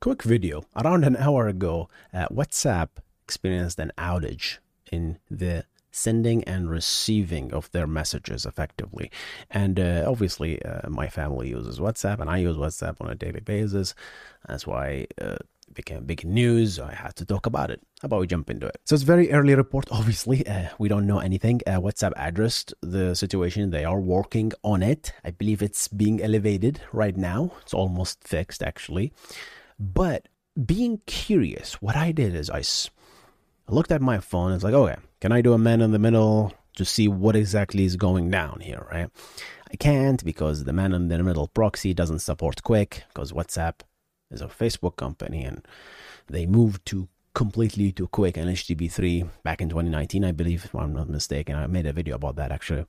Quick video. Around an hour ago, uh, WhatsApp experienced an outage in the sending and receiving of their messages effectively. And uh, obviously, uh, my family uses WhatsApp, and I use WhatsApp on a daily basis. That's why uh, it became big news. I had to talk about it. How about we jump into it? So it's very early report. Obviously, uh, we don't know anything. Uh, WhatsApp addressed the situation. They are working on it. I believe it's being elevated right now. It's almost fixed, actually. But being curious, what I did is I I looked at my phone. And it's like, okay, can I do a man in the middle to see what exactly is going down here, right? I can't because the man in the middle proxy doesn't support QUIC because WhatsApp is a Facebook company and they moved to completely to QUIC and HTTP3 back in 2019, I believe, if I'm not mistaken. I made a video about that actually.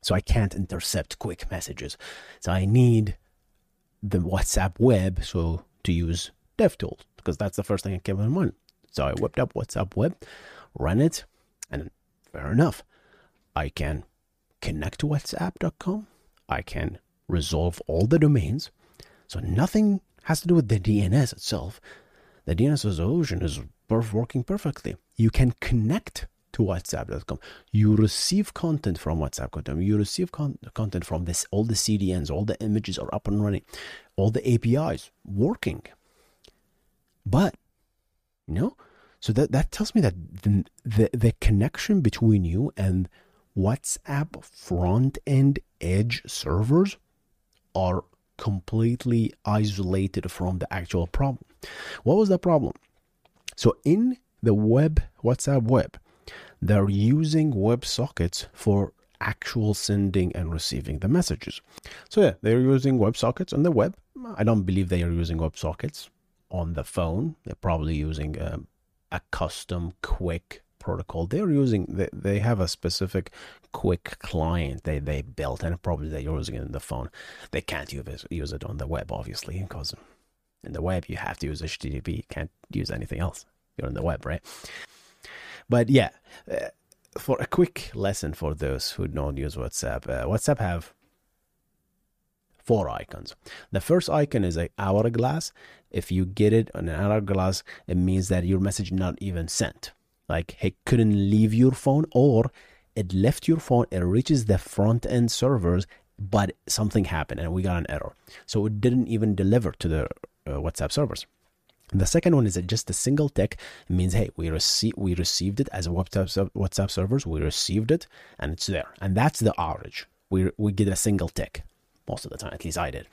So I can't intercept QUIC messages. So I need the WhatsApp web so to use DevTools because that's the first thing that came to mind. So I whipped up WhatsApp Web, ran it, and fair enough, I can connect to WhatsApp.com. I can resolve all the domains. So nothing has to do with the DNS itself. The DNS resolution is working perfectly. You can connect to WhatsApp.com. You receive content from WhatsApp.com. You receive con- content from this. All the CDNs, all the images are up and running, all the APIs working. But you know, so that that tells me that the the, the connection between you and WhatsApp front end edge servers are completely isolated from the actual problem. What was the problem? So in the web WhatsApp web, they're using WebSockets for actual sending and receiving the messages. So yeah, they're using WebSockets on the web. I don't believe they are using WebSockets on the phone. They're probably using a, um, a custom QUIC protocol. They're using they, they have a specific QUIC client they, they built and probably they're using it in the phone. They can't use use it on the web obviously because in the web you have to use HTTP. You can't use anything else. You're on the web, right? But yeah, uh, for a quick lesson for those who don't use WhatsApp, uh, WhatsApp have four icons. The first icon is a hourglass. If you get it on an hourglass, it means that your message not even sent. Like it couldn't leave your phone or it left your phone, it reaches the front end servers, but something happened and we got an error. So it didn't even deliver to the uh, WhatsApp servers. The second one is that just a single tick. Means, hey, we received we received it as a WhatsApp WhatsApp servers. We received it, and it's there, and that's the outage. We we get a single tick most of the time. At least I did.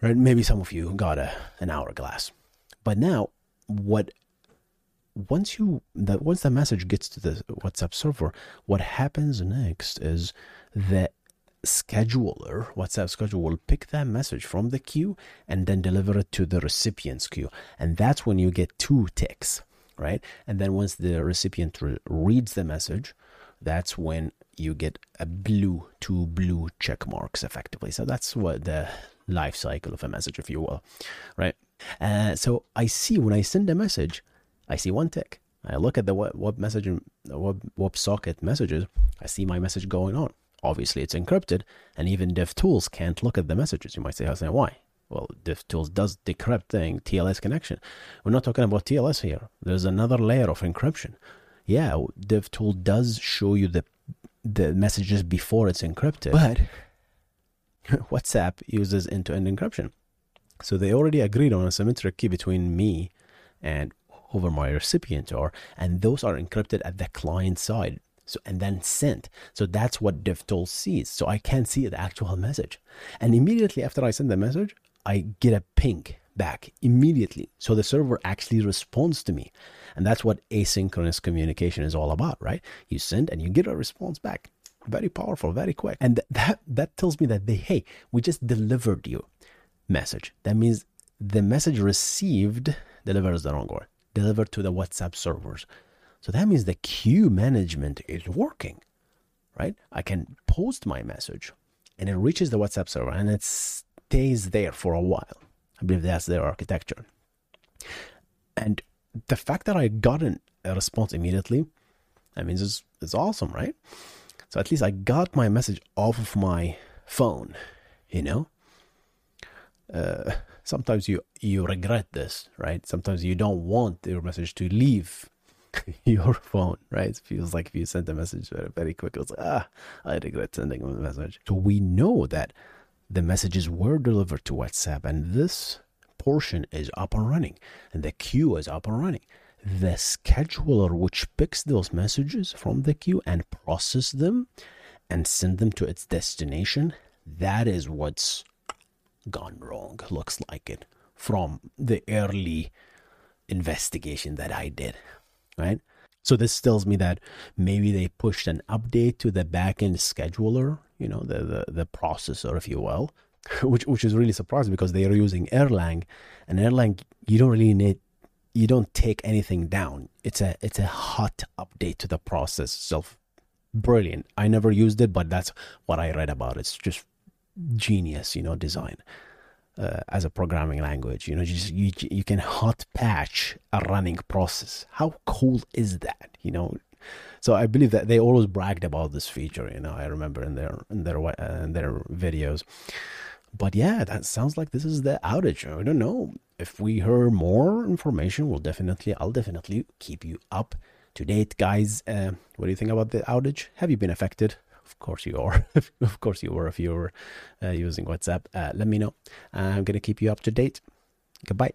Right? Maybe some of you got a an hourglass, but now what? Once you that once the message gets to the WhatsApp server, what happens next is that scheduler, WhatsApp scheduler will pick that message from the queue and then deliver it to the recipient's queue. And that's when you get two ticks, right? And then once the recipient re- reads the message, that's when you get a blue, two blue check marks effectively. So that's what the life cycle of a message, if you will, right? Uh, so I see when I send a message, I see one tick. I look at the web, web message, web, web socket messages. I see my message going on. Obviously, it's encrypted, and even DevTools can't look at the messages. You might say, "Hassan, why?" Well, DevTools does decrypt the TLS connection. We're not talking about TLS here. There's another layer of encryption. Yeah, DevTool does show you the the messages before it's encrypted, but WhatsApp uses end-to-end encryption. So they already agreed on a symmetric key between me and over my recipient are, and those are encrypted at the client side. So and then sent. So that's what DevTools sees. So I can see the actual message. And immediately after I send the message, I get a ping back immediately. So the server actually responds to me. And that's what asynchronous communication is all about, right? You send and you get a response back. Very powerful, very quick. And that that tells me that they, hey, we just delivered you message. That means the message received deliver is the wrong word, deliver to the WhatsApp servers. So that means the queue management is working, right? I can post my message and it reaches the WhatsApp server and it stays there for a while. I believe that's their architecture. And the fact that I got an, a response immediately, I mean, it's, it's awesome, right? So at least I got my message off of my phone, you know? Uh, sometimes you you regret this, right? Sometimes you don't want your message to leave your phone, right? It feels like if you sent a message very quick, it's like, ah, I regret sending a message. So we know that the messages were delivered to WhatsApp and this portion is up and running and the queue is up and running. The scheduler which picks those messages from the queue and process them and send them to its destination, that is what's gone wrong, looks like it, from the early investigation that I did right? So this tells me that maybe they pushed an update to the backend scheduler, you know, the, the, the processor, if you will, which which is really surprising because they are using Erlang, and Erlang you don't really need you don't take anything down. It's a it's a hot update to the process itself. Brilliant. I never used it, but that's what I read about. It's just genius, you know, design uh, as a programming language. You know, just you you can hot patch a running process. How cool is that? You know, so I believe that they always bragged about this feature. You know, I remember in their in their uh, in their videos. But yeah, that sounds like this is the outage. I don't know if we hear more information. We'll definitely, I'll definitely keep you up to date, guys. Uh, what do you think about the outage? Have you been affected? Of course you are. of course you were if you were uh, using WhatsApp. Uh, let me know. I'm going to keep you up to date. Goodbye.